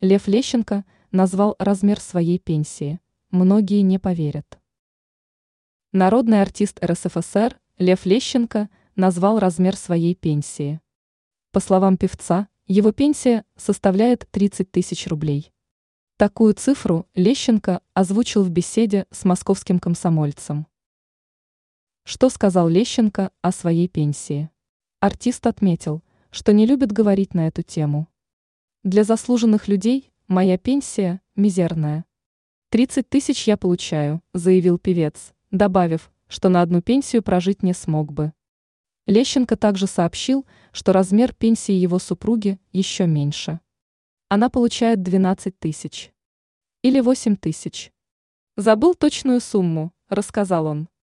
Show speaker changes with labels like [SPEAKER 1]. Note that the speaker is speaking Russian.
[SPEAKER 1] Лев Лещенко назвал размер своей пенсии. Многие не поверят. Народный артист РСФСР Лев Лещенко назвал размер своей пенсии. По словам певца, его пенсия составляет 30 тысяч рублей. Такую цифру Лещенко озвучил в беседе с московским комсомольцем. Что сказал Лещенко о своей пенсии? Артист отметил, что не любит говорить на эту тему. Для заслуженных людей моя пенсия мизерная. 30 тысяч я получаю, заявил певец, добавив, что на одну пенсию прожить не смог бы. Лещенко также сообщил, что размер пенсии его супруги еще меньше. Она получает 12 тысяч. Или 8 тысяч. Забыл точную сумму, рассказал он.